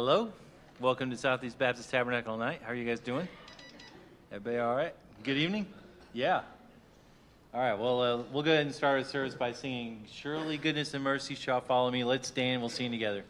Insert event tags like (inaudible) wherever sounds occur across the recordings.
Hello. Welcome to Southeast Baptist Tabernacle Night. How are you guys doing? Everybody all right? Good evening? Yeah. All right, well, uh, we'll go ahead and start our service by singing, Surely Goodness and Mercy Shall Follow Me. Let's stand, we'll sing together.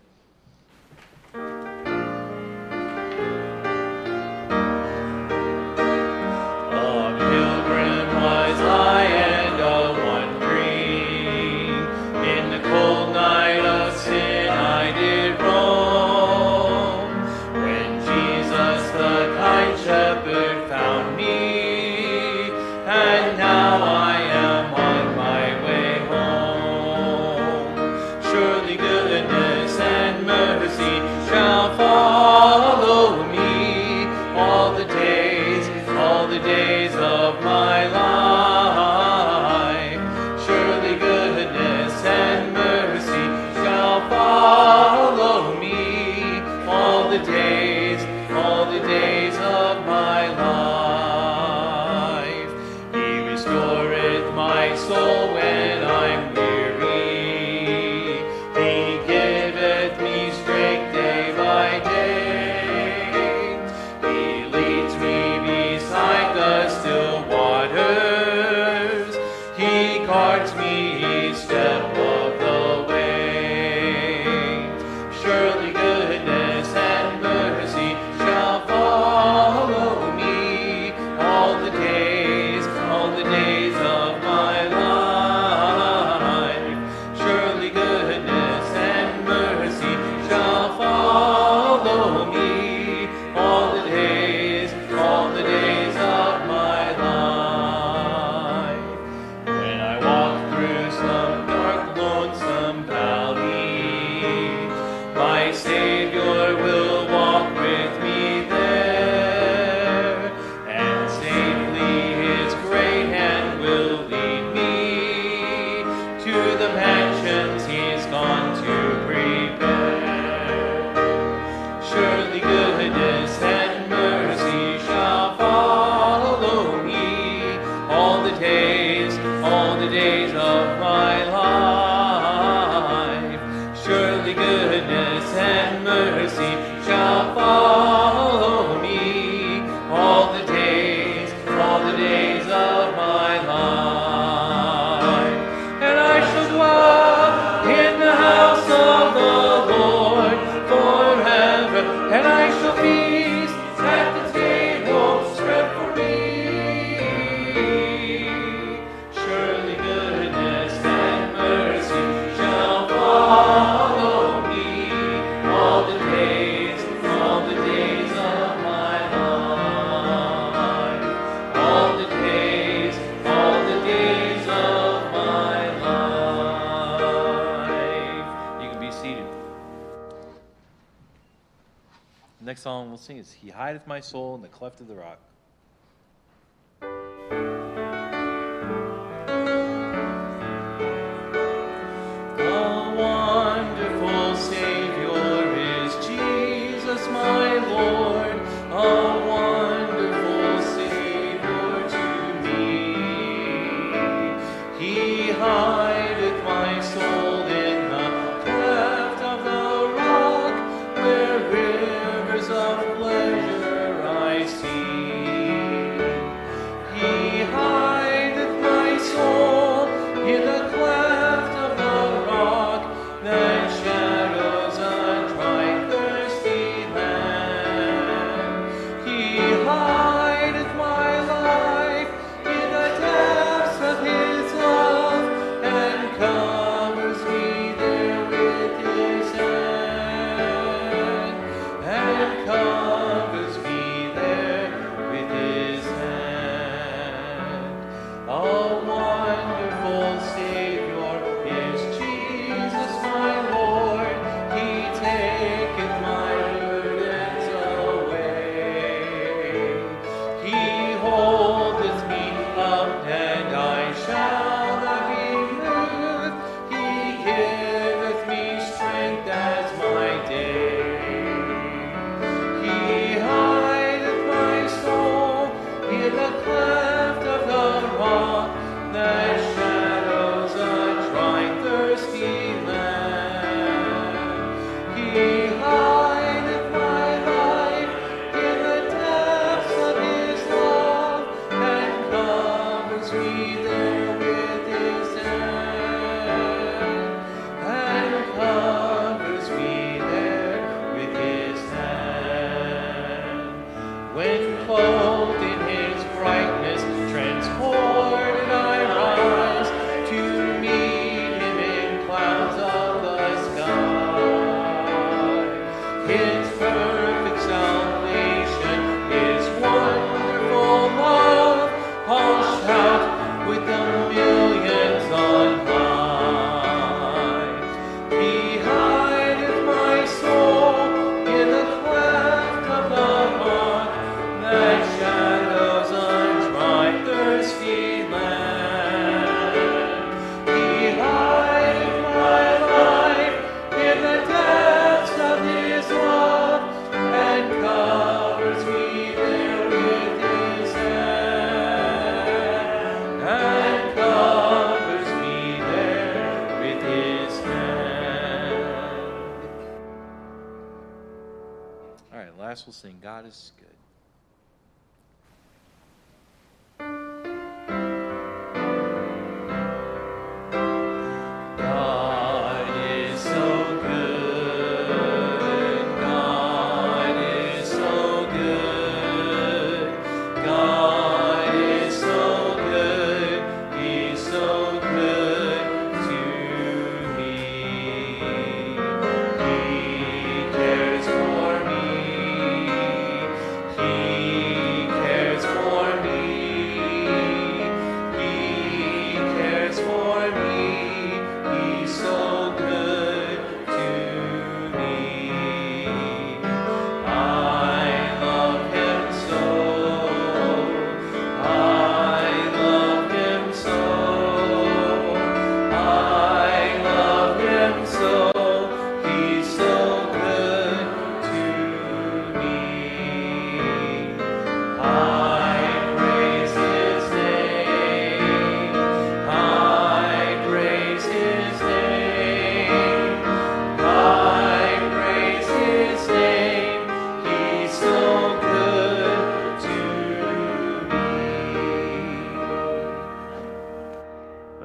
Of the rock.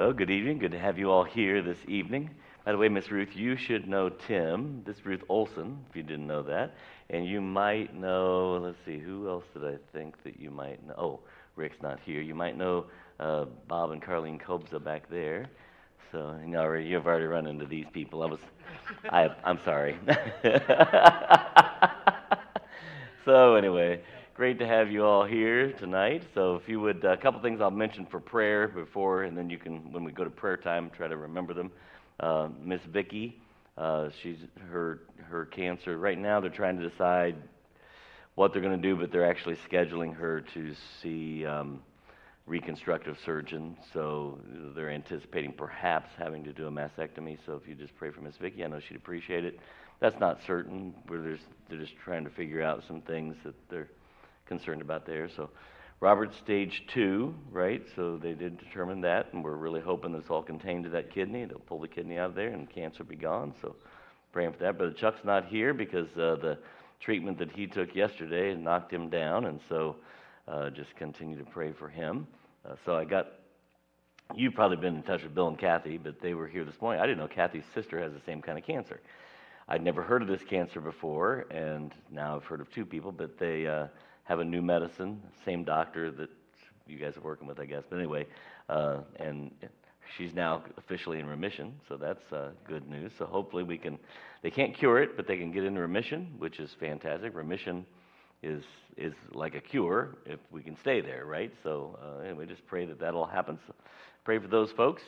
Have you all here this evening. By the way, Miss Ruth, you should know Tim. This is Ruth Olson, if you didn't know that. And you might know, let's see, who else did I think that you might know? Oh, Rick's not here. You might know uh, Bob and Carlene Kobza back there. So you know, you've already run into these people. I was, I, I'm sorry. (laughs) so anyway, great to have you all here tonight. So, if you would, a couple things I'll mention for prayer before, and then you can, when we go to prayer time, try to remember them. Uh, Miss Vicky, uh, she's her her cancer. Right now, they're trying to decide what they're going to do, but they're actually scheduling her to see um, reconstructive surgeon. So they're anticipating perhaps having to do a mastectomy. So if you just pray for Miss Vicky, I know she'd appreciate it. That's not certain. We're just, they're just trying to figure out some things that they're concerned about there. So Robert's stage two, right? So they did determine that, and we're really hoping it's all contained to that kidney. They'll pull the kidney out of there, and cancer be gone. So praying for that. But Chuck's not here because uh, the treatment that he took yesterday knocked him down, and so uh, just continue to pray for him. Uh, so I got. You've probably been in touch with Bill and Kathy, but they were here this morning. I didn't know Kathy's sister has the same kind of cancer. I'd never heard of this cancer before, and now I've heard of two people, but they uh, have a new medicine, same doctor that you guys are working with, I guess. But anyway, uh, and she's now officially in remission, so that's uh, good news. So hopefully we can. They can't cure it, but they can get into remission, which is fantastic. Remission is is like a cure if we can stay there, right? So uh, anyway, just pray that that'll happen. So pray for those folks.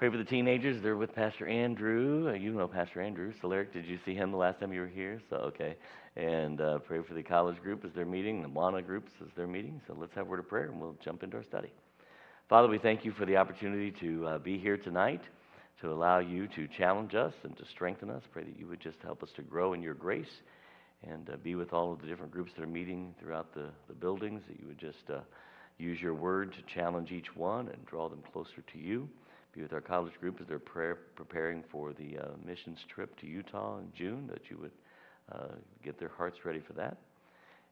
Pray for the teenagers. They're with Pastor Andrew. Uh, you know Pastor Andrew. Soleric, did you see him the last time you were here? So, okay. And uh, pray for the college group as they're meeting, the Moana groups as they're meeting. So let's have a word of prayer and we'll jump into our study. Father, we thank you for the opportunity to uh, be here tonight, to allow you to challenge us and to strengthen us. Pray that you would just help us to grow in your grace and uh, be with all of the different groups that are meeting throughout the, the buildings, that you would just uh, use your word to challenge each one and draw them closer to you be with our college group as they're prayer, preparing for the uh, missions trip to Utah in June, that you would uh, get their hearts ready for that.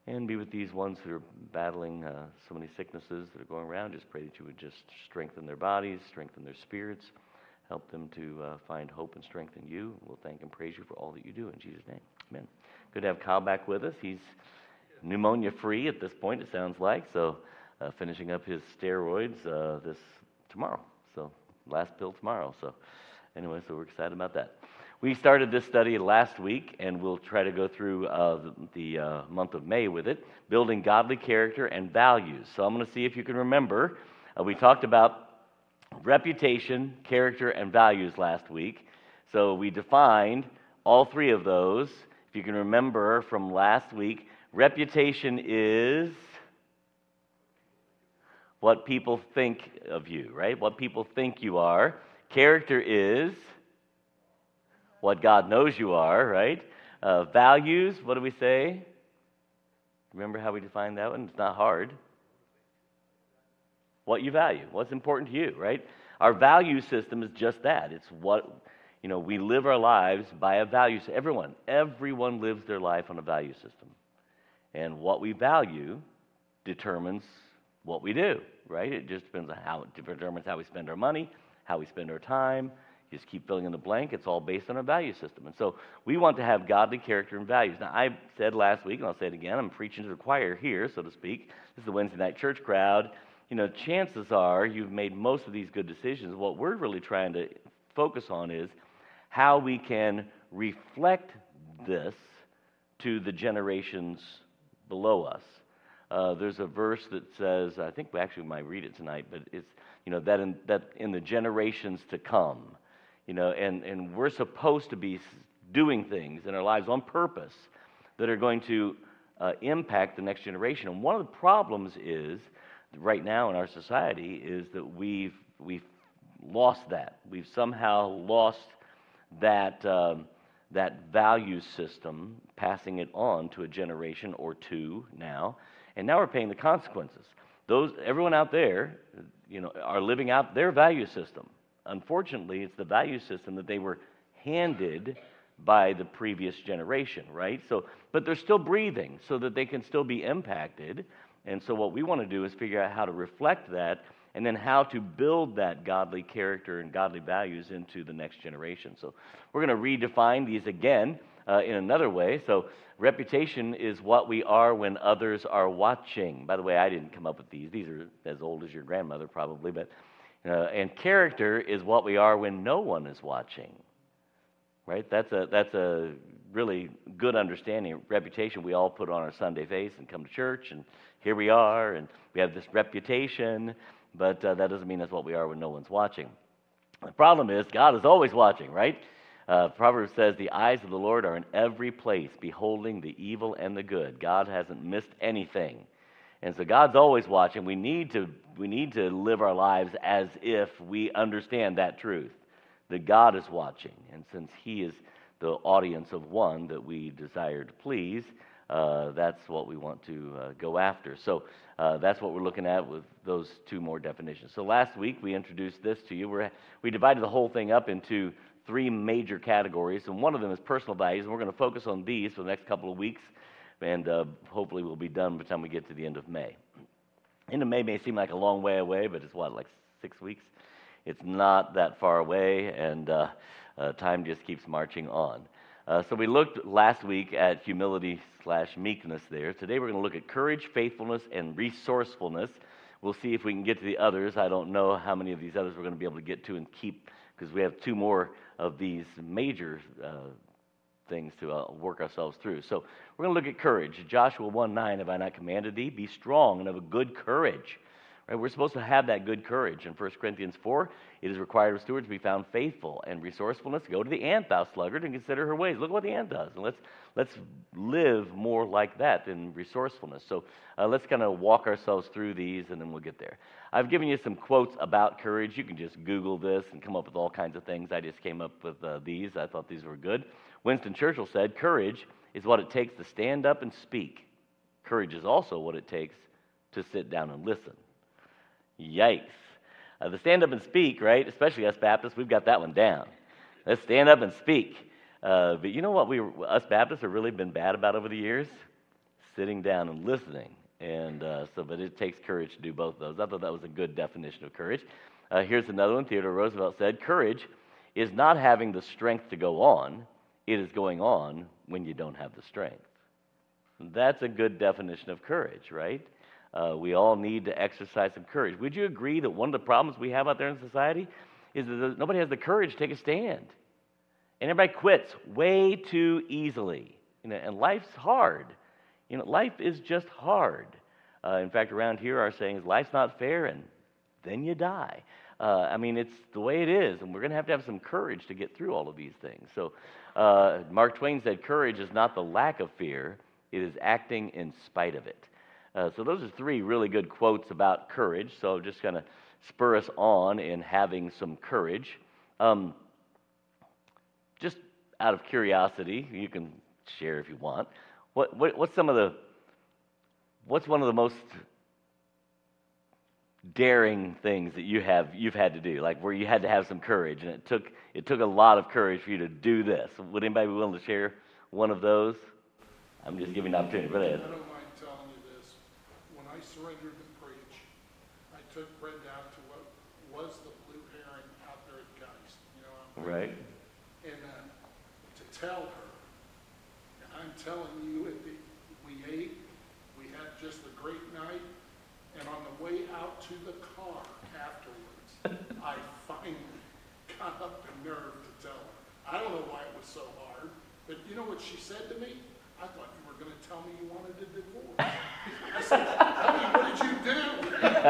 And be with these ones who are battling uh, so many sicknesses that are going around. Just pray that you would just strengthen their bodies, strengthen their spirits, help them to uh, find hope and strength in you. We'll thank and praise you for all that you do in Jesus' name. Amen. Good to have Kyle back with us. He's pneumonia free at this point, it sounds like. So, uh, finishing up his steroids uh, this tomorrow. Last bill tomorrow. So, anyway, so we're excited about that. We started this study last week, and we'll try to go through uh, the, the uh, month of May with it building godly character and values. So, I'm going to see if you can remember. Uh, we talked about reputation, character, and values last week. So, we defined all three of those. If you can remember from last week, reputation is what people think of you, right? What people think you are. Character is what God knows you are, right? Uh, values, what do we say? Remember how we defined that one? It's not hard. What you value, what's important to you, right? Our value system is just that. It's what, you know, we live our lives by a value system. Everyone, everyone lives their life on a value system. And what we value determines what we do, right? It just depends on how it determines how we spend our money, how we spend our time. You just keep filling in the blank. It's all based on our value system. And so we want to have godly character and values. Now, I said last week, and I'll say it again, I'm preaching to the choir here, so to speak. This is the Wednesday night church crowd. You know, chances are you've made most of these good decisions. What we're really trying to focus on is how we can reflect this to the generations below us. Uh, there's a verse that says, I think we actually might read it tonight, but it's, you know, that in, that in the generations to come, you know, and, and we're supposed to be doing things in our lives on purpose that are going to uh, impact the next generation. And one of the problems is, right now in our society, is that we've, we've lost that. We've somehow lost that. Um, that value system, passing it on to a generation or two now, and now we're paying the consequences. Those, everyone out there, you know, are living out their value system. Unfortunately, it's the value system that they were handed by the previous generation, right? So, but they're still breathing so that they can still be impacted. And so, what we want to do is figure out how to reflect that and then how to build that godly character and godly values into the next generation. So we're going to redefine these again uh, in another way. So reputation is what we are when others are watching. By the way, I didn't come up with these. These are as old as your grandmother probably, but uh, and character is what we are when no one is watching. Right? That's a that's a really good understanding. Reputation we all put on our Sunday face and come to church, and here we are, and we have this reputation but uh, that doesn't mean that's what we are when no one's watching. The problem is, God is always watching, right? Uh, Proverbs says, The eyes of the Lord are in every place, beholding the evil and the good. God hasn't missed anything. And so God's always watching. We need to, we need to live our lives as if we understand that truth, that God is watching. And since He is the audience of one that we desire to please, uh, that's what we want to uh, go after. So uh, that's what we're looking at with those two more definitions. So last week we introduced this to you. We're, we divided the whole thing up into three major categories, and one of them is personal values, and we're going to focus on these for the next couple of weeks, and uh, hopefully we'll be done by the time we get to the end of May. End of May may seem like a long way away, but it's what, like six weeks? It's not that far away, and uh, uh, time just keeps marching on. Uh, so we looked last week at humility slash meekness there. Today we're going to look at courage, faithfulness, and resourcefulness. We'll see if we can get to the others. I don't know how many of these others we're going to be able to get to and keep because we have two more of these major uh, things to uh, work ourselves through. So we're going to look at courage. Joshua 1 9, have I not commanded thee? Be strong and of a good courage. Right? We're supposed to have that good courage. In 1 Corinthians 4, it is required of stewards to be found faithful and resourcefulness. Go to the ant, thou sluggard, and consider her ways. Look what the ant does. And let's, let's live more like that than resourcefulness. So uh, let's kind of walk ourselves through these, and then we'll get there. I've given you some quotes about courage. You can just Google this and come up with all kinds of things. I just came up with uh, these. I thought these were good. Winston Churchill said, Courage is what it takes to stand up and speak. Courage is also what it takes to sit down and listen. Yikes. Uh, the stand up and speak, right? Especially us Baptists, we've got that one down. Let's stand up and speak. Uh, but you know what we, us Baptists, have really been bad about over the years? Sitting down and listening. And uh, so, but it takes courage to do both of those. I thought that was a good definition of courage. Uh, here's another one. Theodore Roosevelt said, Courage is not having the strength to go on, it is going on when you don't have the strength. That's a good definition of courage, right? Uh, we all need to exercise some courage. Would you agree that one of the problems we have out there in society is that nobody has the courage to take a stand? And everybody quits way too easily. You know, and life's hard. You know, life is just hard. Uh, in fact, around here, our saying is life's not fair, and then you die. Uh, I mean, it's the way it is, and we're going to have to have some courage to get through all of these things. So, uh, Mark Twain said, Courage is not the lack of fear, it is acting in spite of it. Uh, so those are three really good quotes about courage. So just kind of spur us on in having some courage. Um, just out of curiosity, you can share if you want. What, what, what's some of the what's one of the most daring things that you have you've had to do, like where you had to have some courage, and it took it took a lot of courage for you to do this. Would anybody be willing to share one of those? I'm just giving an opportunity. Really, surrendered and preached, I took Brenda down to what was the blue heron out there at Geist, you know. I'm- Right. And uh, to tell her, and I'm telling you, at the, we ate, we had just a great night, and on the way out to the car afterwards, (laughs) I finally got up the nerve to tell her. I don't know why it was so hard, but you know what she said to me? I thought you were going to tell me you wanted a divorce. I said, honey, what did you do? But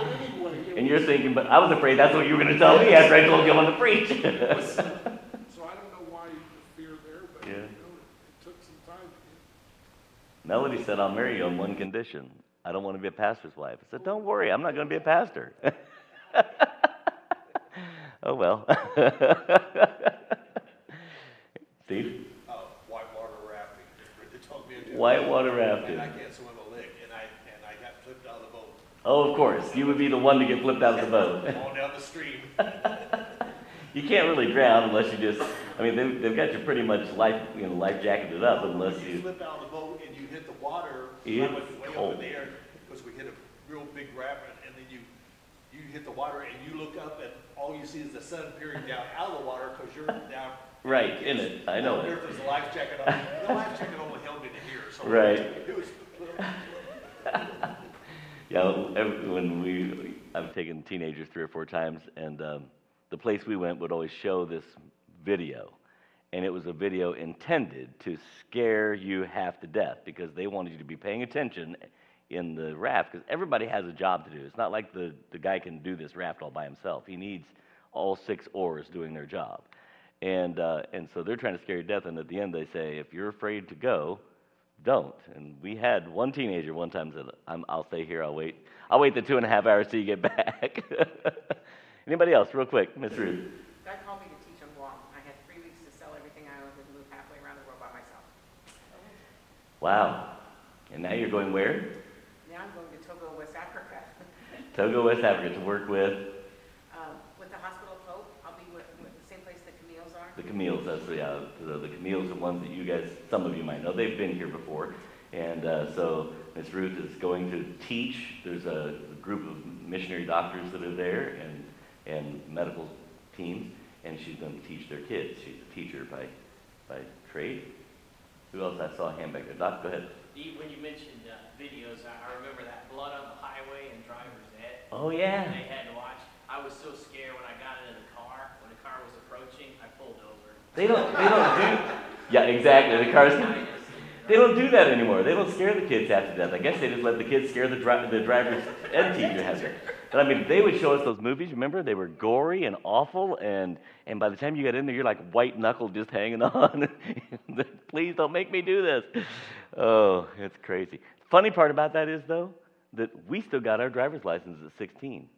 anyway. it And you're was- thinking, but I was afraid that's what you were going to tell me after I told you I wanted to preach. So I don't know why the fear there, but you Yeah. know, it took some time. Melody said, I'll marry you on one condition. I don't want to be a pastor's wife. I said, Don't worry, I'm not going to be a pastor. (laughs) oh, well. (laughs) Steve? Oh, uh, whitewater rafting. They told me to do. Whitewater And I rafting. can't swim a lick, and I, and I got flipped out of the boat, Oh, of course. You would be the one to get flipped out of the boat. falling down the stream. (laughs) You can't really drown unless you just, I mean, they've, they've got you pretty much life, you know, life jacketed up unless You you, flip out of the boat and you hit the water, It's I went way cold. over there, because we hit a real big rapid, and then you, you hit the water and you look up and all you see is the sun peering down out of the water, because you're down. right, in it. I know There it. was a life jacket on, the life jacket only held me to here, so. Right. It was, (laughs) Yeah, when we, I've taken teenagers three or four times, and um, the place we went would always show this video. And it was a video intended to scare you half to death because they wanted you to be paying attention in the raft because everybody has a job to do. It's not like the, the guy can do this raft all by himself. He needs all six oars doing their job. And, uh, and so they're trying to scare you to death, and at the end they say, if you're afraid to go, don't. And we had one teenager one time said, I'm, "I'll stay here. I'll wait. I'll wait the two and a half hours till you get (laughs) back." (laughs) Anybody else, real quick, Miss Ruth? God called me to teach on Guam. I had three weeks to sell everything I owned and move halfway around the world by myself. Wow. And now you're going where? Now I'm going to Togo, West Africa. Togo, West Africa, to work with Um, With the Hospital of Hope, I'll be with, with the same place the Camille's are. The Camille's. That's the, uh, the, the Camille's are ones that you guys, some of you might know. They've been here before. And uh, so Miss Ruth is going to teach. There's a group of missionary doctors that are there and, and medical teams, and she's going to teach their kids. She's a teacher by, by trade. Who else I saw a hand back there? Doc, go ahead. When you mentioned uh, videos, I, I remember that blood on the highway and driver's ed. Oh, yeah. They had to watch. I was so scared when I got into the car. When the car was approaching, I pulled over. They don't, they don't do, (laughs) yeah, exactly. The cars, (laughs) they don't do that anymore. They don't scare the kids half to death. I guess they just let the kids scare the, dri- the driver's ed teacher half to death. But I mean, they would show us those movies. Remember, they were gory and awful, and and by the time you got in there, you're like white knuckled just hanging (laughs) on. Please don't make me do this. Oh, it's crazy. Funny part about that is though that we still got our driver's license at 16.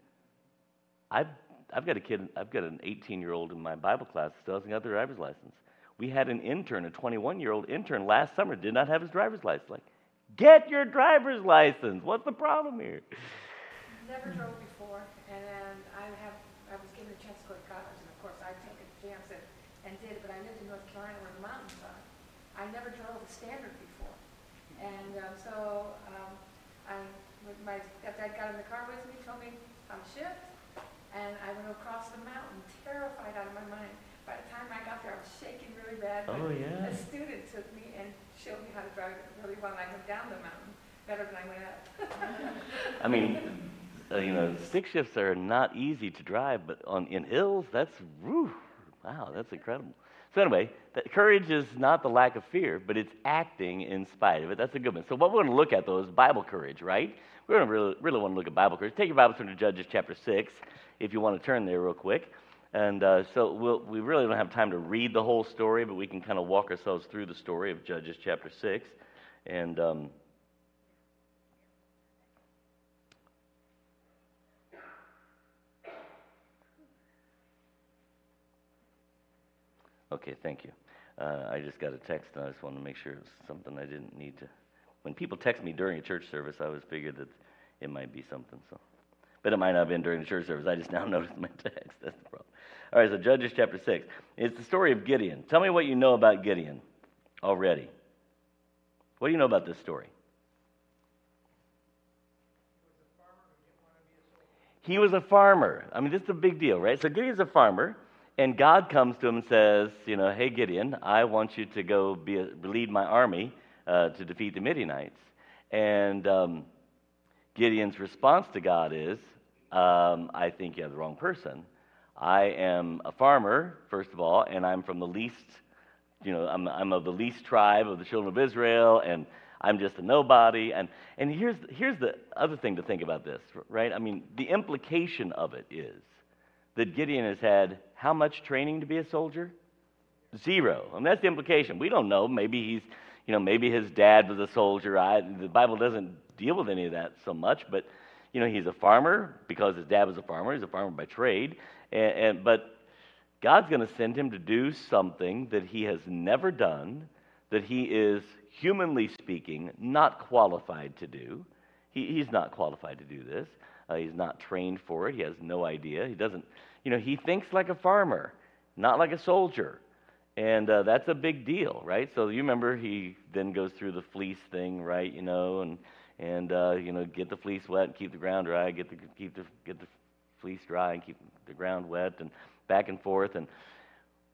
I've I've got a kid. I've got an 18 year old in my Bible class that still hasn't got their driver's license. We had an intern, a 21 year old intern last summer, did not have his driver's license. Like, get your driver's license. What's the problem here? Never drove before, and then I have, I was given a chance to go to college, and of course, I took a chance and, and did, but I lived in North Carolina where the mountains are. I never drove a standard before, and, um, so, um, I, my, stepdad got in the car with me, told me, I'm shift, and I went across the mountain, terrified out of my mind. By the time I got there, I was shaking really bad. but Oh, yeah. A student took me and showed me how to drive really well, and I went down the mountain better than I went up. (laughs) I mean, uh, you know, stick shifts are not easy to drive, but on in hills, that's whew, wow, that's incredible. So anyway, courage is not the lack of fear, but it's acting in spite of it. That's a good one. So what we're going to look at though is Bible courage, right? We're going to really, really want to look at Bible courage. Take your Bible to Judges chapter six, if you want to turn there real quick. And uh, so we'll, we really don't have time to read the whole story, but we can kind of walk ourselves through the story of Judges chapter six, and. Um, Okay, thank you. Uh, I just got a text, and I just wanted to make sure it was something I didn't need to. When people text me during a church service, I always figured that it might be something. So, but it might not have been during the church service. I just (laughs) now noticed my text. That's the problem. All right, so Judges chapter six. It's the story of Gideon. Tell me what you know about Gideon already. What do you know about this story? he was a farmer. I mean, this is a big deal, right? So Gideon's a farmer, and God comes to him and says, you know, hey, Gideon, I want you to go be a, lead my army uh, to defeat the Midianites. And um, Gideon's response to God is, um, I think you have the wrong person. I am a farmer, first of all, and I'm from the least, you know, I'm, I'm of the least tribe of the children of Israel, and I'm just a nobody. And, and here's, here's the other thing to think about this, right? I mean, the implication of it is that Gideon has had how much training to be a soldier? Zero. And that's the implication. We don't know. Maybe he's, you know, maybe his dad was a soldier. I, the Bible doesn't deal with any of that so much, but, you know, he's a farmer because his dad was a farmer. He's a farmer by trade. And, and but God's going to send him to do something that he has never done, that he is, humanly speaking, not qualified to do. He, he's not qualified to do this. Uh, he's not trained for it. He has no idea. He doesn't, you know, he thinks like a farmer, not like a soldier. And uh, that's a big deal, right? So you remember he then goes through the fleece thing, right? You know, and and uh, you know, get the fleece wet and keep the ground dry. Get the keep the get the fleece dry and keep the ground wet, and back and forth. And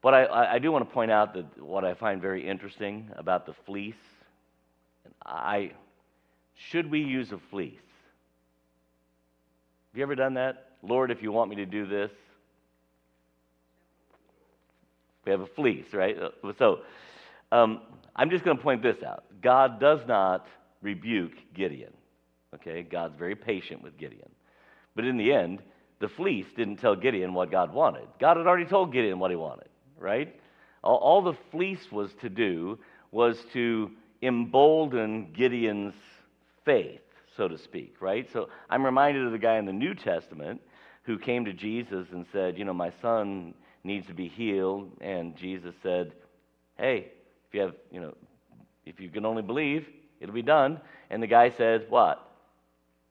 what I, I do want to point out that what I find very interesting about the fleece, and I should we use a fleece? You ever done that? Lord, if you want me to do this, we have a fleece, right? So um, I'm just going to point this out. God does not rebuke Gideon. Okay, God's very patient with Gideon. But in the end, the fleece didn't tell Gideon what God wanted. God had already told Gideon what he wanted, right? All, all the fleece was to do was to embolden Gideon's faith, so to speak, right? So I'm reminded of the guy in the New Testament who came to Jesus and said, You know, my son needs to be healed. And Jesus said, Hey, if you have, you know, if you can only believe, it'll be done. And the guy said, What?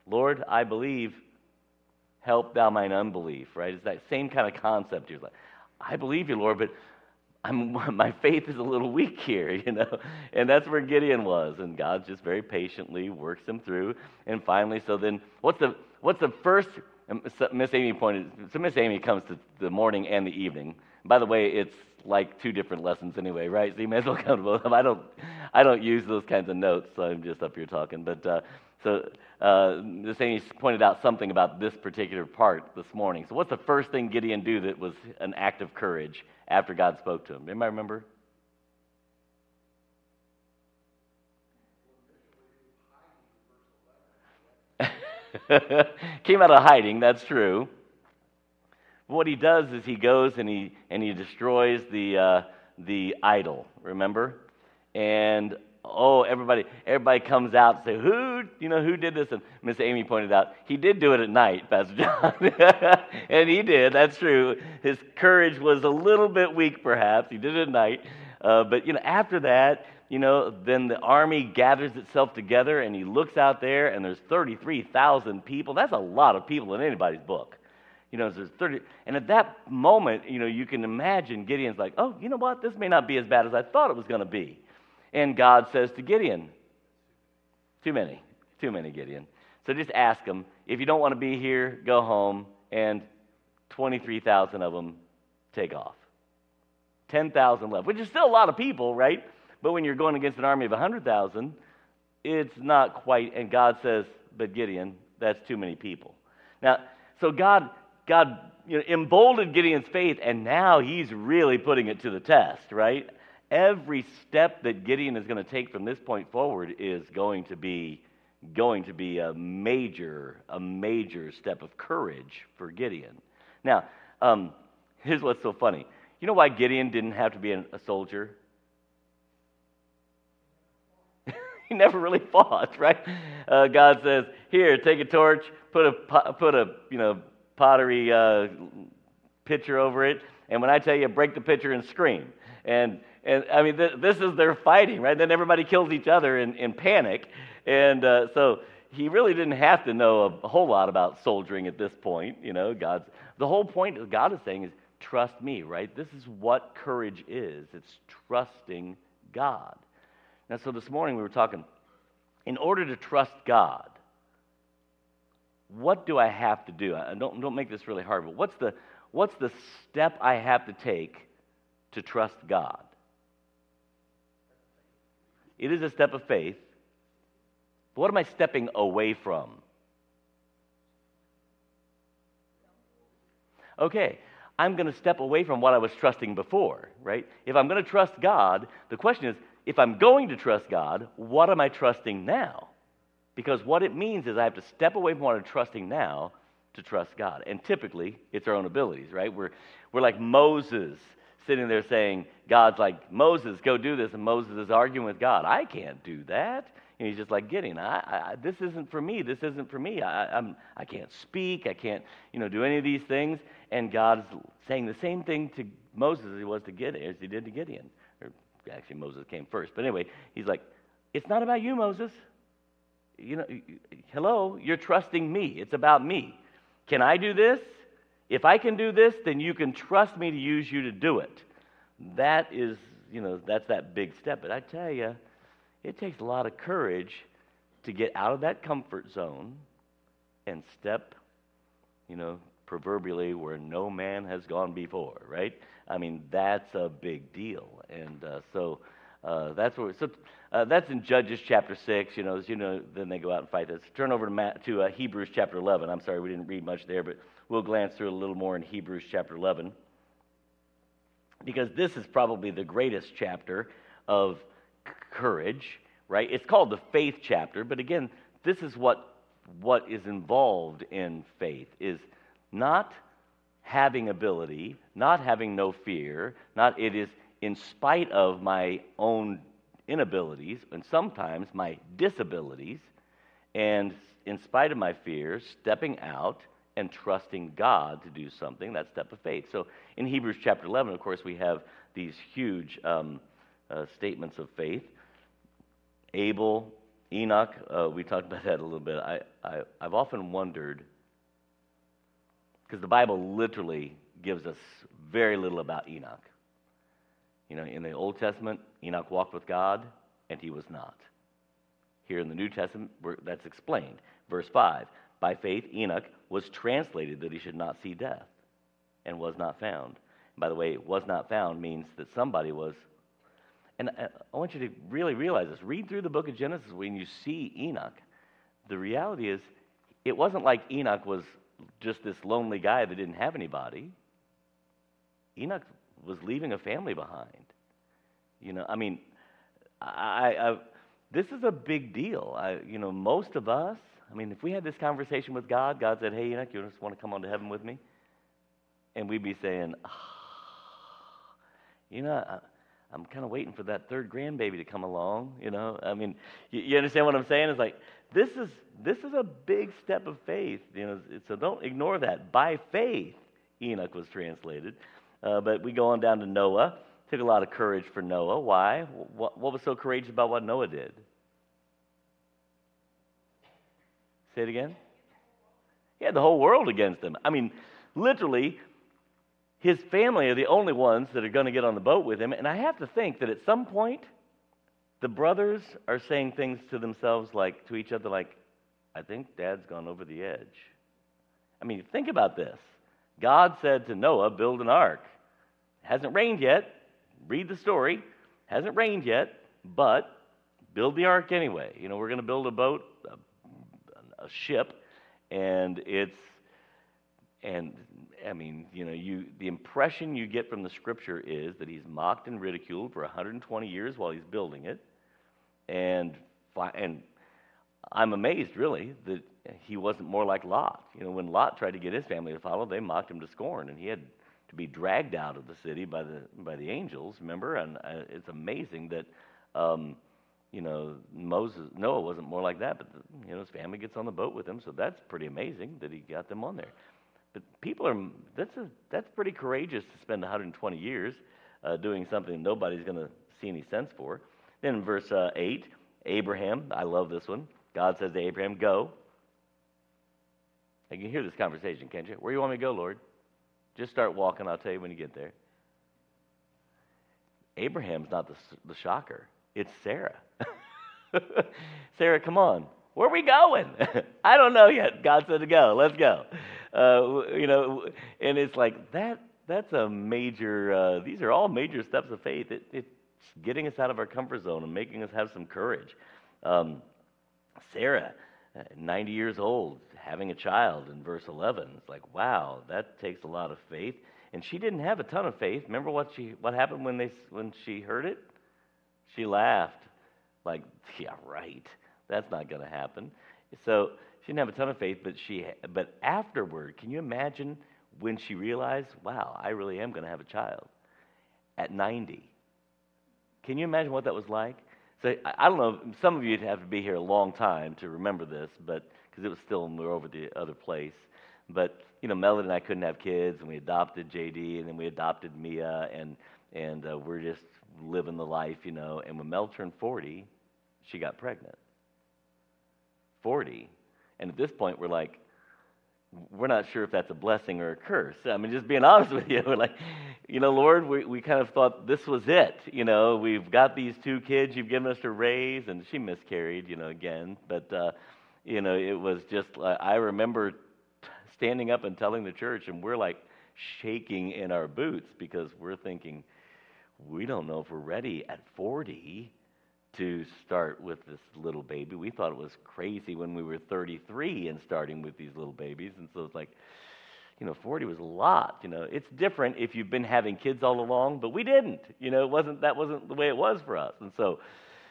Lord, I believe, help thou mine unbelief, right? It's that same kind of concept. You're like, I believe you, Lord, but I'm, (laughs) my faith is a little weak here, (laughs) you know? And that's where Gideon was. And God just very patiently works him through. And finally, so then, what's the, what's the first, Miss Amy pointed, so Miss Amy comes to the morning and the evening. By the way, it's like two different lessons anyway, right? So you may as well (laughs) come to both of them. I don't, I don't use those kinds of notes, so I'm just up here talking. But uh, so uh, Miss Amy pointed out something about this particular part this morning. So what's the first thing Gideon do that was an act of courage after God spoke to him? Anybody remember? (laughs) Came out of hiding, that's true. What he does is he goes and he, and he destroys the, uh, the idol, remember? And oh, everybody, everybody comes out and say, who, you know, who did this? And Miss Amy pointed out, he did do it at night, Pastor John. (laughs) and he did, that's true. His courage was a little bit weak, perhaps. He did it at night. Uh, but, you know, after that, you know, then the army gathers itself together and he looks out there and there's 33,000 people. That's a lot of people in anybody's book. You know, there's 30. And at that moment, you know, you can imagine Gideon's like, oh, you know what? This may not be as bad as I thought it was going to be. And God says to Gideon, too many, too many, Gideon. So just ask them, if you don't want to be here, go home, and 23,000 of them take off. 10,000 left, which is still a lot of people, right? But when you're going against an army of 100,000, it's not quite. And God says, but Gideon, that's too many people. Now, so God, God you know, emboldened Gideon's faith, and now he's really putting it to the test, right? Every step that Gideon is going to take from this point forward is going to be going to be a major, a major step of courage for Gideon. Now, um, here's what's so funny. You know why Gideon didn't have to be a soldier? (laughs) he never really fought, right? Uh, God says, "Here, take a torch, put a put a you know pottery uh, pitcher over it, and when I tell you break the pitcher and scream." And and I mean, th- this is their fighting, right? Then everybody kills each other in, in panic, and uh, so he really didn't have to know a, whole lot about soldiering at this point. You know, God's the whole point God is saying is trust me, right? This is what courage is. It's trusting God. Now, so this morning we were talking, in order to trust God, what do I have to do? I don't, don't make this really hard, but what's the, what's the step I have to take to trust God? It is a step of faith. But what am I stepping away from? Okay, I'm going to step away from what I was trusting before, right? If I'm going to trust God, the question is if I'm going to trust God, what am I trusting now? Because what it means is I have to step away from what I'm trusting now to trust God. And typically, it's our own abilities, right? We're, we're like Moses sitting there saying, God's like, Moses, go do this. And Moses is arguing with God. I can't do that. And he's just like, Gideon, I, I, this isn't for me. This isn't for me. I, I'm, I can't speak. I can't, you know, do any of these things. And God's saying the same thing to Moses as he was to Gideon, as he did to Gideon. Or actually, Moses came first. But anyway, he's like, it's not about you, Moses. You know, hello, you're trusting me. It's about me. Can I do this? If I can do this, then you can trust me to use you to do it. That is, you know, that's that big step. But I tell you, it takes a lot of courage to get out of that comfort zone and step, you know, proverbially where no man has gone before, right? I mean, that's a big deal. And uh, so uh, that's where, so uh, that's in Judges chapter 6, you know, as you know, then they go out and fight this. Turn over to, Matt, to uh, Hebrews chapter 11. I'm sorry, we didn't read much there, but we'll glance through a little more in Hebrews chapter 11. Because this is probably the greatest chapter of courage, right? It's called the faith chapter, but again, this is what what is involved in faith is not having ability, not having no fear, not it is in spite of my own inabilities and sometimes my disabilities and in spite of my fears, stepping out and trusting God to do something, that step of faith. So in Hebrews chapter 11, of course, we have these huge um, uh, statements of faith. Abel, Enoch, uh, we talked about that a little bit. I, I, I've often wondered, because the Bible literally gives us very little about Enoch. You know, in the Old Testament, Enoch walked with God, and he was not. Here in the New Testament, that's explained. Verse 5 By faith, Enoch was translated that he should not see death, and was not found. By the way, was not found means that somebody was. And uh, I want you to really realize this. Read through the book of Genesis when you see Enoch. The reality is, it wasn't like Enoch was just this lonely guy that didn't have anybody. Enoch was leaving a family behind. You know, I mean, I, I this is a big deal. I, you know, most of us, I mean, if we had this conversation with God, God said, "Hey, Enoch, you just want to come on to heaven with me?" And we'd be saying, oh, "You know, I, I'm kind of waiting for that third grandbaby to come along." You know, I mean, you, you understand what I'm saying? It's like this is this is a big step of faith. You know, so don't ignore that. By faith, Enoch was translated. Uh, but we go on down to Noah. Took a lot of courage for Noah. Why? What, what was so courageous about what Noah did? Say it again. He had the whole world against him. I mean, literally, his family are the only ones that are going to get on the boat with him. And I have to think that at some point, the brothers are saying things to themselves like, to each other, like, I think dad's gone over the edge. I mean, think about this. God said to Noah, build an ark. It hasn't rained yet. Read the story. It Hasn't rained yet, but build the ark anyway. You know, we're going to build a boat, ship, and it's, and I mean, you know, you, the impression you get from the scripture is that he's mocked and ridiculed for 120 years while he's building it. And, and I'm amazed, really, that he wasn't more like Lot. You know, when Lot tried to get his family to follow, they mocked him to scorn, and he had to be dragged out of the city by the by the angels. Remember, and uh, it's amazing that. Um, you know, Moses, Noah wasn't more like that, but you know, his family gets on the boat with him, so that's pretty amazing that he got them on there. But people are that's a that's pretty courageous to spend 120 years uh, doing something nobody's going to see any sense for. Then in verse uh, eight, Abraham, I love this one. God says to Abraham, "Go, you can hear this conversation, can't you? Where you want me to go, Lord? Just start walking. I'll tell you when you get there. Abraham's not the, the shocker. It's Sarah. (laughs) Sarah, come on. Where are we going? (laughs) I don't know yet. God said to go. Let's go. Uh, you know, and it's like that. That's a major. Uh, these are all major steps of faith. It, it's getting us out of our comfort zone and making us have some courage. Um, Sarah, uh, 90 years old, having a child in verse 11. It's like, wow, that takes a lot of faith. And she didn't have a ton of faith. Remember what she what happened when they when she heard it? She laughed, like, (laughs) yeah, right. That's not going to happen. So she didn't have a ton of faith, but she but afterward, can you imagine when she realized, wow, I really am going to have a child at 90? Can you imagine what that was like? So I, don't know. Some of you'd have to be here a long time to remember this, but because it was still we were over the other place. But you know, Melody and I couldn't have kids, and we adopted JD, and then we adopted Mia, and and uh, we're just living the life, you know. And when Mel turned 40, she got pregnant. 40, and at this point, we're like, we're not sure if that's a blessing or a curse. I mean, just being honest with you, we're (laughs) like, you know, Lord, we, we kind of thought this was it. You know, we've got these two kids you've given us to raise, and she miscarried, you know, again. But, uh, you know, it was just, uh, I remember standing up and telling the church, and we're like shaking in our boots because we're thinking, we don't know if we're ready at 40 to start with this little baby. We thought it was crazy when we were 33 and starting with these little babies. And so it's like, you know, 40 was a lot. You know, it's different if you've been having kids all along, but we didn't. You know, it wasn't that wasn't the way it was for us. And so,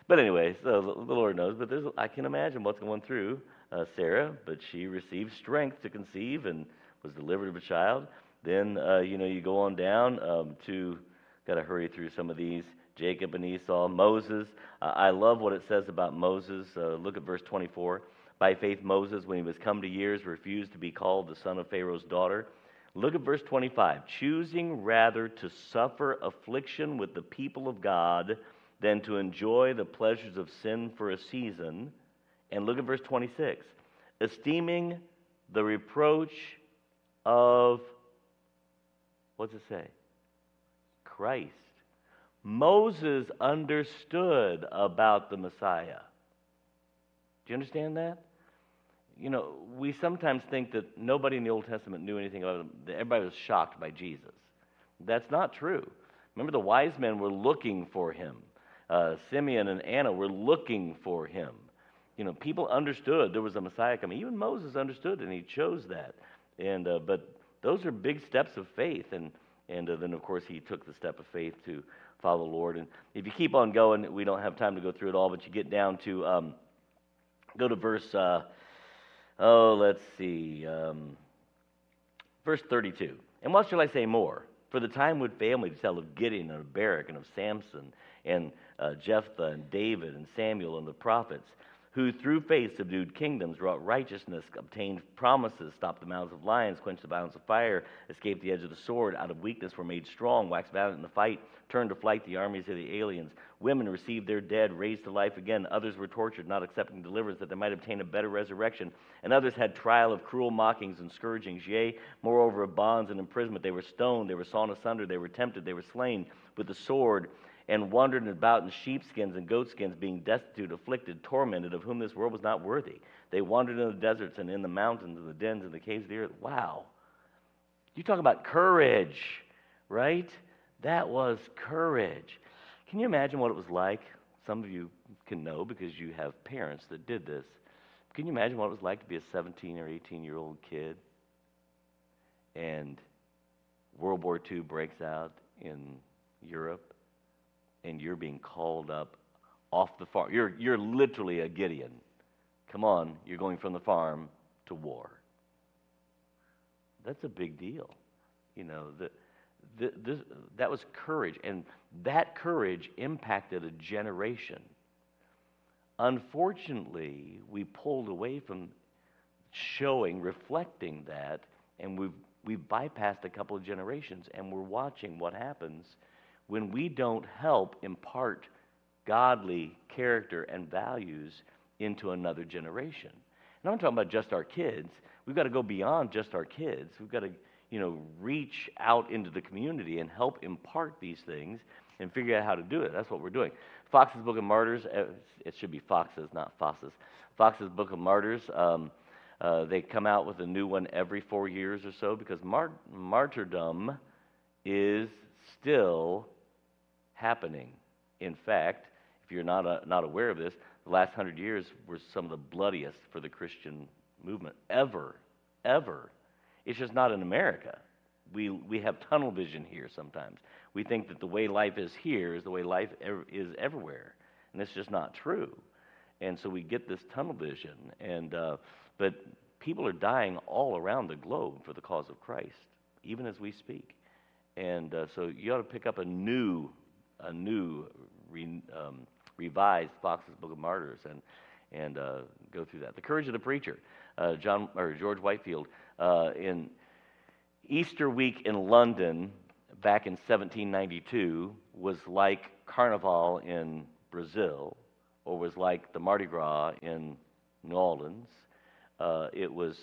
but anyway, so the, Lord knows. But there's, I can imagine what's going through uh, Sarah. But she received strength to conceive and was delivered of a child. Then, uh, you know, you go on down um, to. Got to hurry through some of these. Jacob and Esau, Moses. Uh, I love what it says about Moses. Uh, look at verse 24. By faith, Moses, when he was come to years, refused to be called the son of Pharaoh's daughter. Look at verse 25. Choosing rather to suffer affliction with the people of God than to enjoy the pleasures of sin for a season. And look at verse 26. Esteeming the reproach of, what's it say? Christ Moses understood about the Messiah. Do you understand that? You know, we sometimes think that nobody in the Old Testament knew anything about him, that everybody was shocked by Jesus. That's not true. Remember, the wise men were looking for him. Uh, Simeon and Anna were looking for him. You know, people understood there was a Messiah coming. Even Moses understood, and he chose that. And uh, but those are big steps of faith, and and uh, then of course he took the step of faith to follow the Lord. And if you keep on going, we don't have time to go through it all, but you get down to, um, go to verse, uh, oh, let's see, um, verse 32. And what shall I say more? For the time would fail me to tell of Gideon and of Barak and of Samson and uh, Jephthah and David and Samuel and the prophets who through faith subdued kingdoms, wrought righteousness, obtained promises, stopped the mouths of lions, quenched the violence of fire, escaped the edge of the sword, out of weakness were made strong, waxed valiant in the fight, turned to flight the armies of the aliens. Women received their dead, raised to life again. Others were tortured, not accepting deliverance, that they might obtain a better resurrection. And others had trial of cruel mockings and scourgings. Yea, moreover, of bonds and imprisonment. They were stoned, they were sawn asunder, they were tempted, they were slain with the sword and wandered about in sheepskins and goatskins, being destitute, afflicted, tormented, of whom this world was not worthy. They wandered in the deserts and in the mountains and the dens and the caves of the earth. Wow. You talk about courage, right? That was courage. Can you imagine what it was like? Some of you can know because you have parents that did this. Can you imagine what it was like to be a 17 or 18 year old kid and World War II breaks out in Europe and you're being called up off the farm. You're, you're literally a Gideon. Come on, you're going from the farm to war. That's a big deal. You know, the, the, this, that was courage, and that courage impacted a generation. Unfortunately, we pulled away from showing, reflecting that, and we've, we've bypassed a couple of generations, and we're watching what happens when we don't help impart godly character and values into another generation. And I'm talking about just our kids. We've got to go beyond just our kids. We've got to, you know, reach out into the community and help impart these things and figure out how to do it. That's what we're doing. Foxe's Book of Martyrs, uh, it should be Fox's, not Foss's. Foxe's Book of Martyrs, um, uh, they come out with a new one every four years or so because mar- martyrdom is still happening. In fact, if you're not, uh, not aware of this, the last hundred years were some of the bloodiest for the Christian movement ever, ever. It's just not in America. We, we have tunnel vision here sometimes. We think that the way life is here is the way life ev- is everywhere, and it's just not true. And so we get this tunnel vision, and uh, but people are dying all around the globe for the cause of Christ, even as we speak. And uh, so you ought to pick up a new, a new, re, um, revised Foxe's Book of Martyrs and and uh, go through that. The Courage of the Preacher, uh, John or George Whitefield uh, in Easter week in London back in 1792 was like Carnival in Brazil, or was like the Mardi Gras in New Orleans. Uh, it was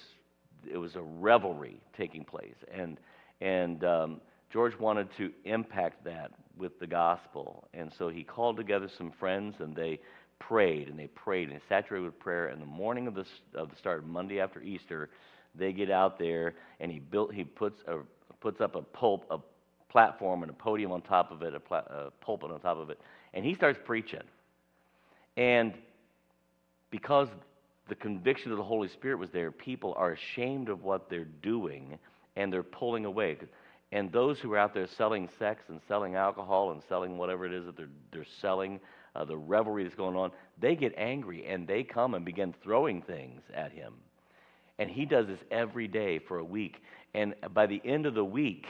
it was a revelry taking place, and and um, George wanted to impact that with the gospel, and so he called together some friends, and they prayed and they prayed and saturated with prayer. And the morning of the of the start, Monday after Easter, they get out there, and he built he puts a puts up a pulp a platform and a podium on top of it, a, pla- a pulpit on top of it, and he starts preaching. And because the conviction of the Holy Spirit was there, people are ashamed of what they're doing and they're pulling away. And those who are out there selling sex and selling alcohol and selling whatever it is that they're, they're selling, uh, the revelry that's going on, they get angry and they come and begin throwing things at him. And he does this every day for a week. And by the end of the week,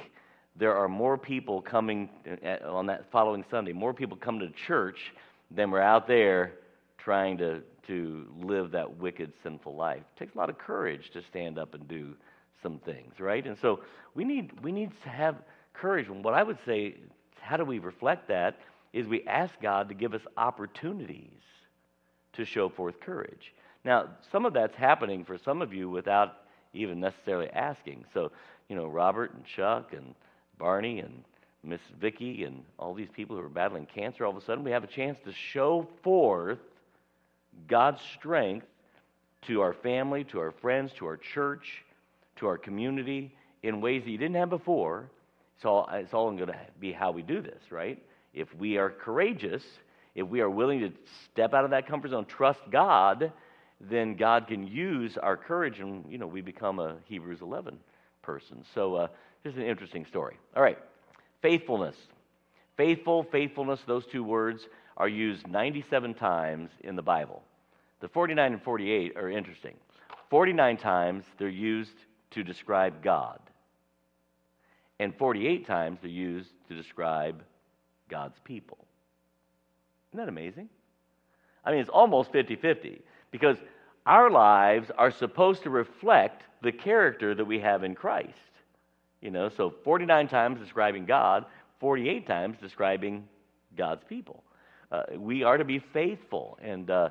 there are more people coming uh, on that following Sunday, more people come to church than were out there trying to, to live that wicked, sinful life. It takes a lot of courage to stand up and do some things, right? And so we need, we need to have courage. And what I would say, how do we reflect that, is we ask God to give us opportunities to show forth courage. Now, some of that's happening for some of you without even necessarily asking. So, you know, Robert and Chuck and Barney and Miss Vicky and all these people who are battling cancer, all of a sudden we have a chance to show forth God's strength to our family, to our friends, to our church, to our community in ways that you didn't have before. It's all, it's all going to be how we do this, right? If we are courageous, if we are willing to step out of that comfort zone, trust God, then God can use our courage and, you know, we become a Hebrews 11 person. So, uh, is an interesting story. All right, faithfulness. Faithful, faithfulness, those two words are used 97 times in the Bible. The 49 and 48 are interesting. 49 times they're used to describe God, and 48 times they're used to describe God's people. Isn't that amazing? I mean, it's almost 50 50 because our lives are supposed to reflect the character that we have in Christ. You know, so 49 times describing God, 48 times describing God's people. Uh, we are to be faithful. And, uh,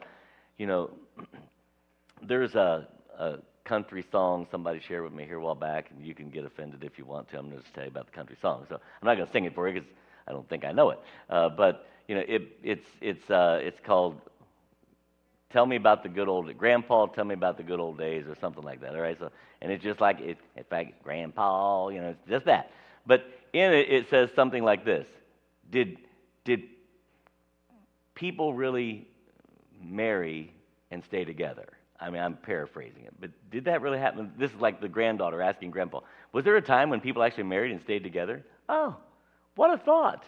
you know, (clears throat) there's a, a, country song somebody shared with me here a while back, and you can get offended if you want to. I'm going to just tell you about the country song. So I'm not going to sing it for you because I don't think I know it. Uh, but, you know, it, it's, it's, uh, it's called Tell Me About the Good Old Grandpa, Tell Me About the Good Old Days or something like that. All right. So, and it's just like, it, in fact, Grandpa, you know, it's just that. But in it, it says something like this Did, did people really marry and stay together? I mean, I'm paraphrasing it, but did that really happen? This is like the granddaughter asking grandpa, Was there a time when people actually married and stayed together? Oh, what a thought.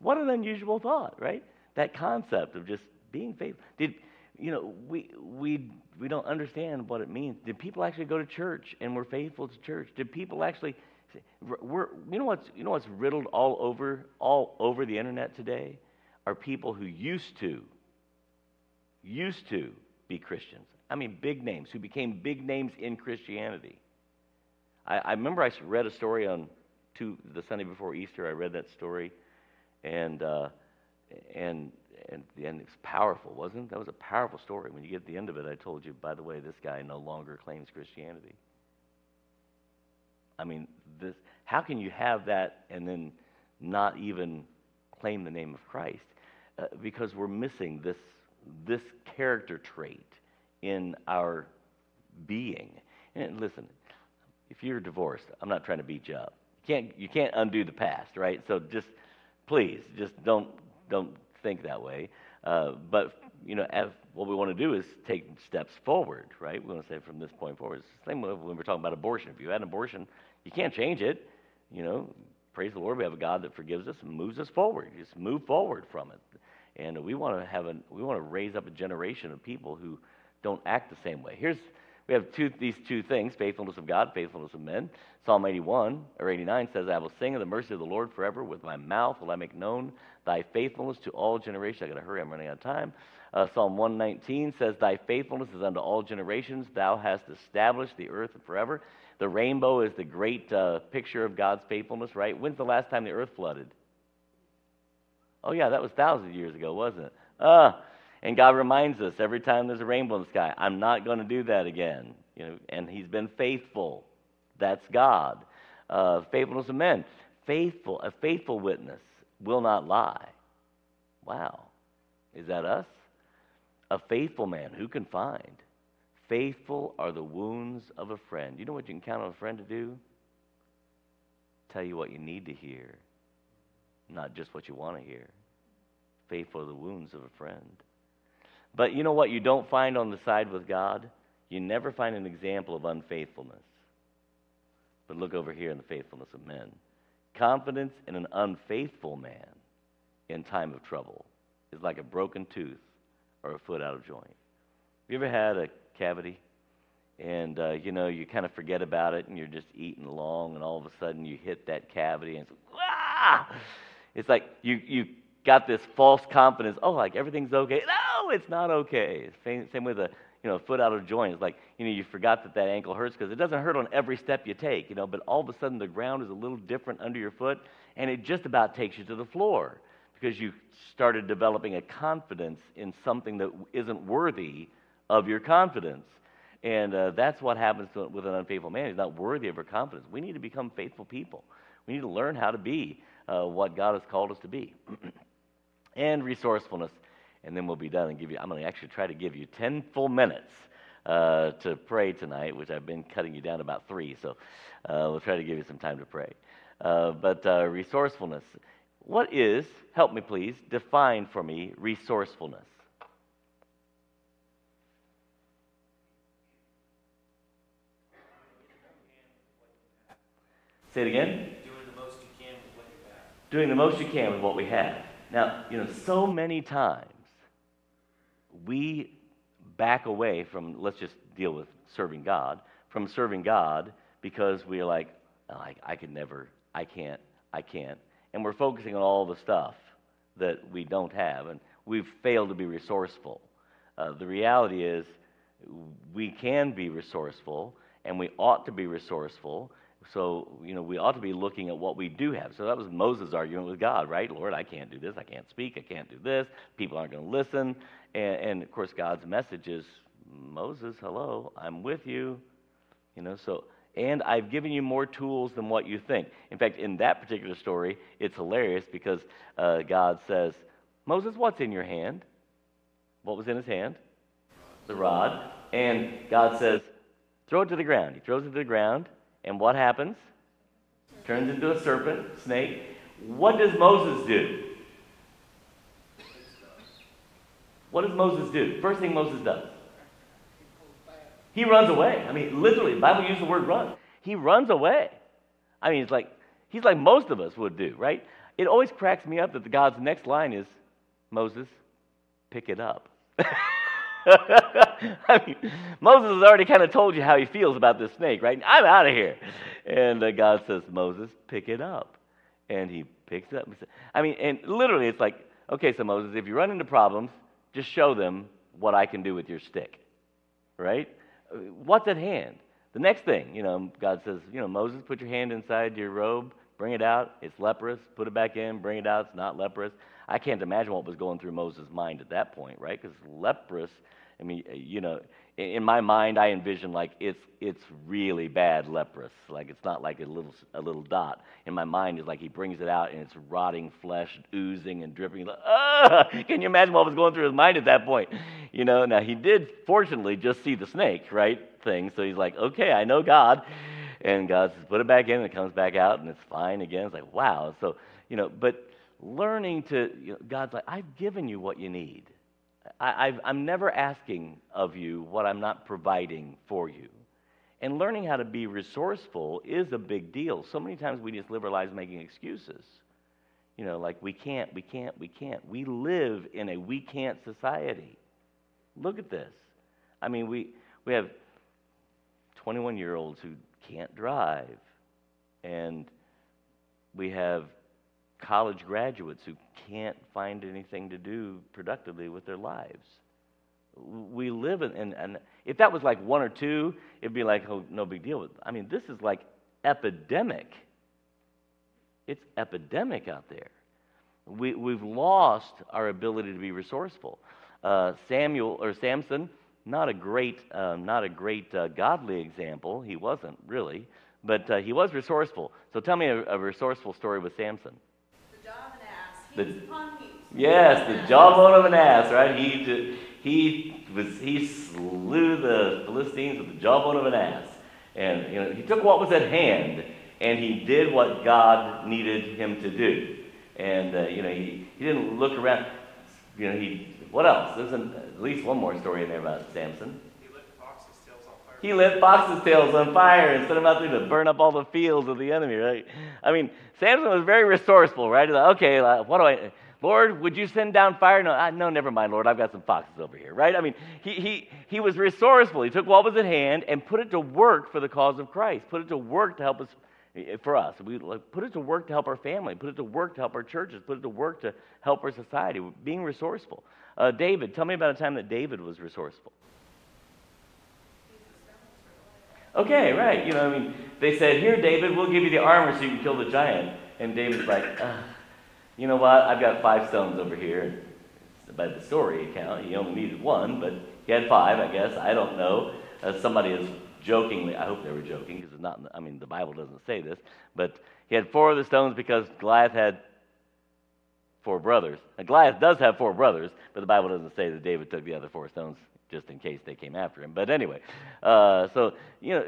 What an unusual thought, right? That concept of just being faithful. Did, you know, we, we, we don't understand what it means. Did people actually go to church and were faithful to church? Did people actually, we're, you, know what's, you know what's riddled all over, all over the internet today? Are people who used to, used to be Christians. I mean, big names, who became big names in Christianity. I, I remember I read a story on two, the Sunday before Easter. I read that story, and uh, and and and it's powerful, wasn't it? That was a powerful story. When you get to the end of it, I told you, by the way, this guy no longer claims Christianity. I mean, this, how can you have that and then not even claim the name of Christ? Uh, because we're missing this, this character trait in our being. And listen, if you're divorced, I'm not trying to beat you up. You can't, you can't undo the past, right? So just please, just don't, don't think that way. Uh, but you know, as, what we want to do is take steps forward, right? We want to say from this point forward. It's the same when we're talking about abortion. If you had an abortion, you can't change it. You know, praise the Lord, we have a God that forgives us and moves us forward. Just move forward from it. And we want to have a, we want to raise up a generation of people who don't act the same way. Here's we have two, these two things faithfulness of God, faithfulness of men. Psalm 81 or 89 says, I will sing of the mercy of the Lord forever. With my mouth will I make known thy faithfulness to all generations. I got to hurry, I'm running out of time. Uh, Psalm 119 says, Thy faithfulness is unto all generations. Thou hast established the earth forever. The rainbow is the great uh, picture of God's faithfulness, right? When's the last time the earth flooded? Oh, yeah, that was thousands of years ago, wasn't it? Uh, and God reminds us every time there's a rainbow in the sky, I'm not going to do that again. You know, and He's been faithful. That's God. Uh, faithfulness of men. Faithful, a faithful witness will not lie. Wow. Is that us? A faithful man, who can find? Faithful are the wounds of a friend. You know what you can count on a friend to do? Tell you what you need to hear, not just what you want to hear. Faithful are the wounds of a friend. But you know what you don't find on the side with God? You never find an example of unfaithfulness. But look over here in the faithfulness of men. Confidence in an unfaithful man in time of trouble is like a broken tooth or a foot out of joint. Have you ever had a cavity? And, uh, you know, you kind of forget about it and you're just eating along and all of a sudden you hit that cavity and it's, like, ah! it's like you, you got this false confidence. Oh, like everything's okay. It's not okay. Same, same with a you know foot out of joint. It's like you know you forgot that that ankle hurts because it doesn't hurt on every step you take. You know, but all of a sudden the ground is a little different under your foot, and it just about takes you to the floor because you started developing a confidence in something that isn't worthy of your confidence. And uh, that's what happens to, with an unfaithful man. He's not worthy of our confidence. We need to become faithful people. We need to learn how to be uh, what God has called us to be. (clears throat) and resourcefulness. And then we'll be done and give you, I'm going to actually try to give you 10 full minutes uh, to pray tonight, which I've been cutting you down to about three. So uh, we'll try to give you some time to pray. Uh, but uh, resourcefulness. What is, help me please, define for me resourcefulness? Say it again. Doing the most you can with what you have. Doing the most you can with what we have. Now, you know, so many times we back away from, let's just deal with serving God, from serving God because we're like, oh, I, I could never, I can't, I can't. And we're focusing on all the stuff that we don't have, and we've failed to be resourceful. Uh, the reality is, we can be resourceful, and we ought to be resourceful, so, you know, we ought to be looking at what we do have. So that was Moses' argument with God, right? Lord, I can't do this. I can't speak. I can't do this. People aren't going to listen. And, and, of course, God's message is Moses, hello, I'm with you. You know, so, and I've given you more tools than what you think. In fact, in that particular story, it's hilarious because uh, God says, Moses, what's in your hand? What was in his hand? The rod. And God says, throw it to the ground. He throws it to the ground. And what happens? Turns into a serpent, snake. What does Moses do? What does Moses do? First thing Moses does. He runs away. I mean, literally, the Bible uses the word run. He runs away. I mean, it's like he's like most of us would do, right? It always cracks me up that the God's next line is, Moses, pick it up. (laughs) (laughs) I mean, Moses has already kind of told you how he feels about this snake, right? I'm out of here. And uh, God says, Moses, pick it up. And he picks it up. I mean, and literally, it's like, okay, so Moses, if you run into problems, just show them what I can do with your stick, right? What's at hand? The next thing, you know, God says, you know, Moses, put your hand inside your robe, bring it out. It's leprous. Put it back in, bring it out. It's not leprous. I can't imagine what was going through Moses' mind at that point, right? Because leprous I mean, eh, you know, in, my mind, I envision like it's it's really bad leprous. Like it's not like a little a little dot. In my mind, is like he brings it out and it's rotting flesh, oozing and dripping. Like! (laughs) Can you imagine what was going through his mind at that point? You know. Now he did fortunately just see the snake, right? Thing. So he's like, okay, I know God. And God says, put it back in, and it comes back out, and it's fine again. It's like, wow. So, you know, but learning to, you know, God's like, I've given you what you need. I, I'm never asking of you what I'm not providing for you. And learning how to be resourceful is a big deal. So many times we just live our lives making excuses. You know, like we can't, we can't, we can't. We live in a we can't society. Look at this. I mean, we, we have 21 year olds who can't drive. And we have college graduates who can't find anything to do productively with their lives. We live in, and, and if that was like one or two, it'd be like, oh, no big deal. I mean, this is like epidemic. It's epidemic out there. We, we've lost our ability to be resourceful. Uh, Samuel or Samson, not a great, uh, not a great uh, godly example. He wasn't really, but uh, he was resourceful. So tell me a, a resourceful story with Samson. The- heaps upon heaps. Yes, the jawbone of an ass, right? He he was he slew the Philistines with the jawbone of an ass, and you know he took what was at hand and he did what God needed him to do, and uh, you know he, he didn't look around. You know he what else? There's an, at least one more story in there about Samson. He lit foxes' tails on fire. He lit foxes' tails on fire and sent them out there to burn up all the fields of the enemy, right? I mean, Samson was very resourceful, right? Like, okay, what do I, Lord, would you send down fire? No, I, no, never mind, Lord. I've got some foxes over here, right? I mean, he, he, he was resourceful. He took what was at hand and put it to work for the cause of Christ, put it to work to help us, eh, for us. We put it to work to help our family, put it to work to help our churches, put it to work to help our society, being resourceful. Uh, David, tell me about a time that David was resourceful. Okay, right. You know, I mean, they said, Here, David, we'll give you the armor so you can kill the giant. And David's like, You know what? I've got five stones over here. By the story account, he only needed one, but he had five, I guess. I don't know. Uh, somebody is jokingly, I hope they were joking, because it's not, I mean, the Bible doesn't say this, but he had four of the stones because Goliath had four brothers. Now, Goliath does have four brothers, but the Bible doesn't say that David took the other four stones just in case they came after him. But anyway, uh, so you know,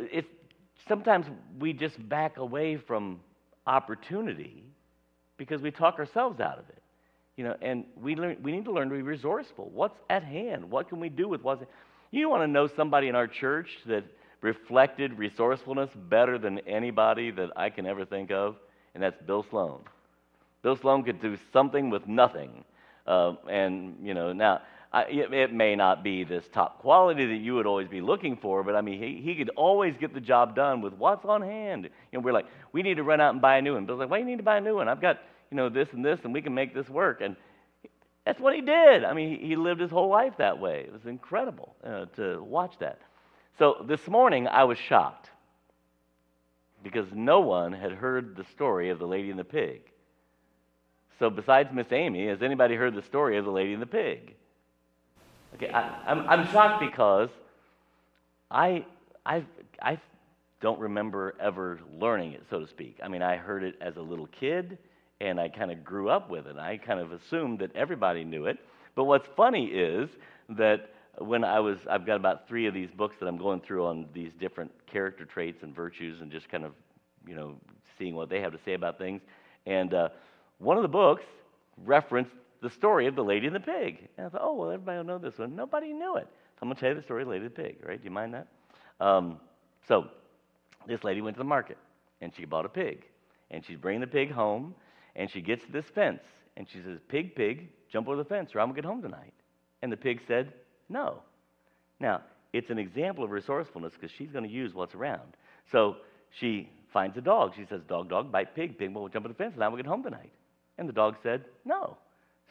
sometimes we just back away from opportunity because we talk ourselves out of it. You know, and we learn, we need to learn to be resourceful. What's at hand? What can we do with what's? You want to know somebody in our church that reflected resourcefulness better than anybody that I can ever think of, and that's Bill Sloan. Bill Sloan could do something with nothing. Uh, and, you know, now, I, it, may not be this top quality that you would always be looking for, but I mean, he, he could always get the job done with what's on hand. You know, we're like, we need to run out and buy a new one. Bill's like, why do you need to buy a new one? I've got, you know, this and this, and we can make this work. And that's what he did. I mean, he, he lived his whole life that way. It was incredible uh, to watch that. So this morning, I was shocked because no one had heard the story of the lady and the pig. So, besides Miss Amy, has anybody heard the story of the lady and the pig? Okay, I, I'm, I'm shocked because I, I, I don't remember ever learning it, so to speak. I mean, I heard it as a little kid, and I kind of grew up with it. I kind of assumed that everybody knew it. But what's funny is that when I was, I've got about three of these books that I'm going through on these different character traits and virtues and just kind of, you know, seeing what they have to say about things. And uh, one of the books referenced the story of the lady and the pig. And I thought, oh, well, everybody will know this one. Nobody knew it. So I'm going to tell you the story of the lady and the pig, right? Do you mind that? Um, so this lady went to the market and she bought a pig. And she's bringing the pig home and she gets to this fence and she says, Pig, pig, jump over the fence or I'm going to get home tonight. And the pig said, No. Now, it's an example of resourcefulness because she's going to use what's around. So she finds a dog. She says, Dog, dog, bite pig. Pig we'll jump over the fence and I'm going to get home tonight. And the dog said, No.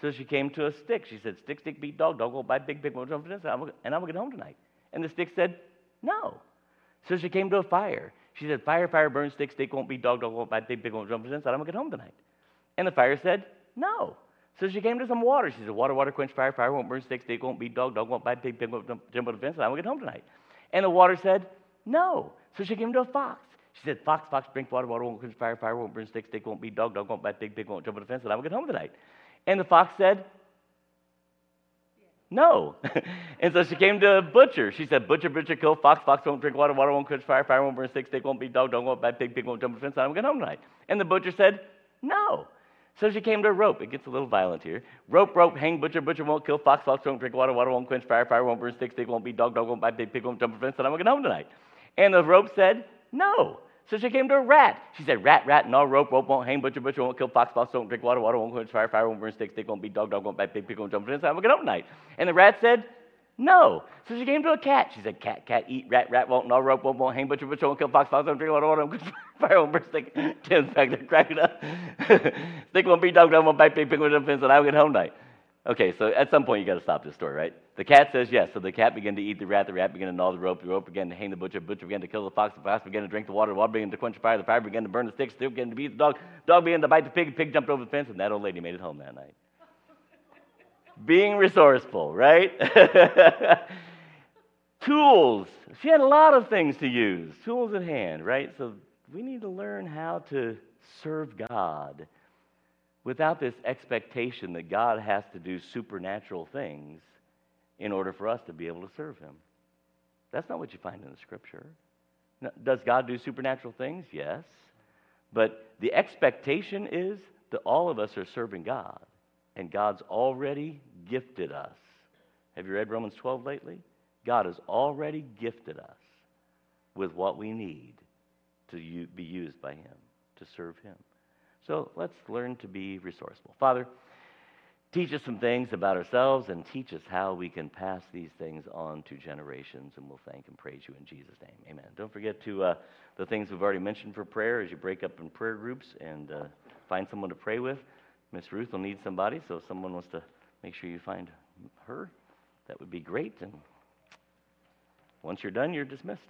So she came to a stick. She said, Stick, stick, beat dog. Dog will bite big, big, and I'm going to get home tonight. And the stick said, No. So she came to a fire. She said, Fire, fire, burn, stick, stick won't beat dog. Dog won't bite pig. big, won't jump and I'm to get home tonight. And the fire said, No. So she came to some water. She said, Water, water, quench fire, fire won't burn, stick, stick won't beat dog, dog won't bite, pig, big, won't jump jump the fence, and I will get home tonight. And the water said, No. So she came to a fox. She said, Fox, fox, drink water, water won't quench fire, fire won't burn, stick, stick won't beat dog, dog won't bite, pig, big, won't jump over the fence, and I will get home tonight. And the fox said, no. (laughs) and so she came to a butcher. She said, Butcher, butcher, kill fox, fox won't drink water, water won't quench fire, fire won't burn, stick, stick won't beat dog, dog won't bite, pig, pig won't jump the fence, I'm going home tonight. And the butcher said, No. So she came to a rope. It gets a little violent here. Rope, rope, hang, butcher, butcher won't kill, fox, fox won't drink water, water won't quench fire, fire won't burn, stick, stick won't beat dog, dog won't bite, pig, pig won't jump the fence, and I'm going home tonight. And the rope said, No. So she came to a rat. She said, Rat, rat, no rope, rope won't hang, butcher, butcher won't kill, fox, fox won't drink water, water won't quench fire, fire won't burn, stick, stick won't beat dog, dog won't bite, pig, pig won't jump over the fence, and I will get home tonight. And the rat said, no. So she came to a cat. She said, Cat, cat, eat, rat, rat, won't, no rope, won't, won't hang, butcher, butcher, won't kill, fox, fox, won't drink water, water, won't (laughs) fire, won't burn, stick, Tim's back there cracking up. (laughs) stick won't beat dog, dog won't bite, pig, pig won't jump fence, and I will get home tonight. Okay, so at some point you got to stop this story, right? The cat says yes. So the cat began to eat the rat. The rat began to gnaw the rope. The rope began to hang the butcher. The butcher began to kill the fox. The fox began to drink the water. The water began to quench the fire. The fire began to burn the stick. Stick began to beat the dog. Dog began to bite the pig. The pig jumped over the fence, and that old lady made it home that night. Being resourceful, right? (laughs) Tools. She had a lot of things to use. Tools at hand, right? So we need to learn how to serve God without this expectation that God has to do supernatural things in order for us to be able to serve Him. That's not what you find in the Scripture. Now, Does God do supernatural things? Yes. But the expectation is that all of us are serving God, and God's already gifted us. Have you read Romans 12 lately? God has already gifted us with what we need to be used by Him, to serve Him. So let's learn to be resourceful. Father, teach us some things about ourselves and teach us how we can pass these things on to generations. And we'll thank and praise you in Jesus' name. Amen. Don't forget to uh, the things we've already mentioned for prayer as you break up in prayer groups and uh, find someone to pray with. Miss Ruth will need somebody, so if someone wants to make sure you find her, that would be great. And once you're done, you're dismissed.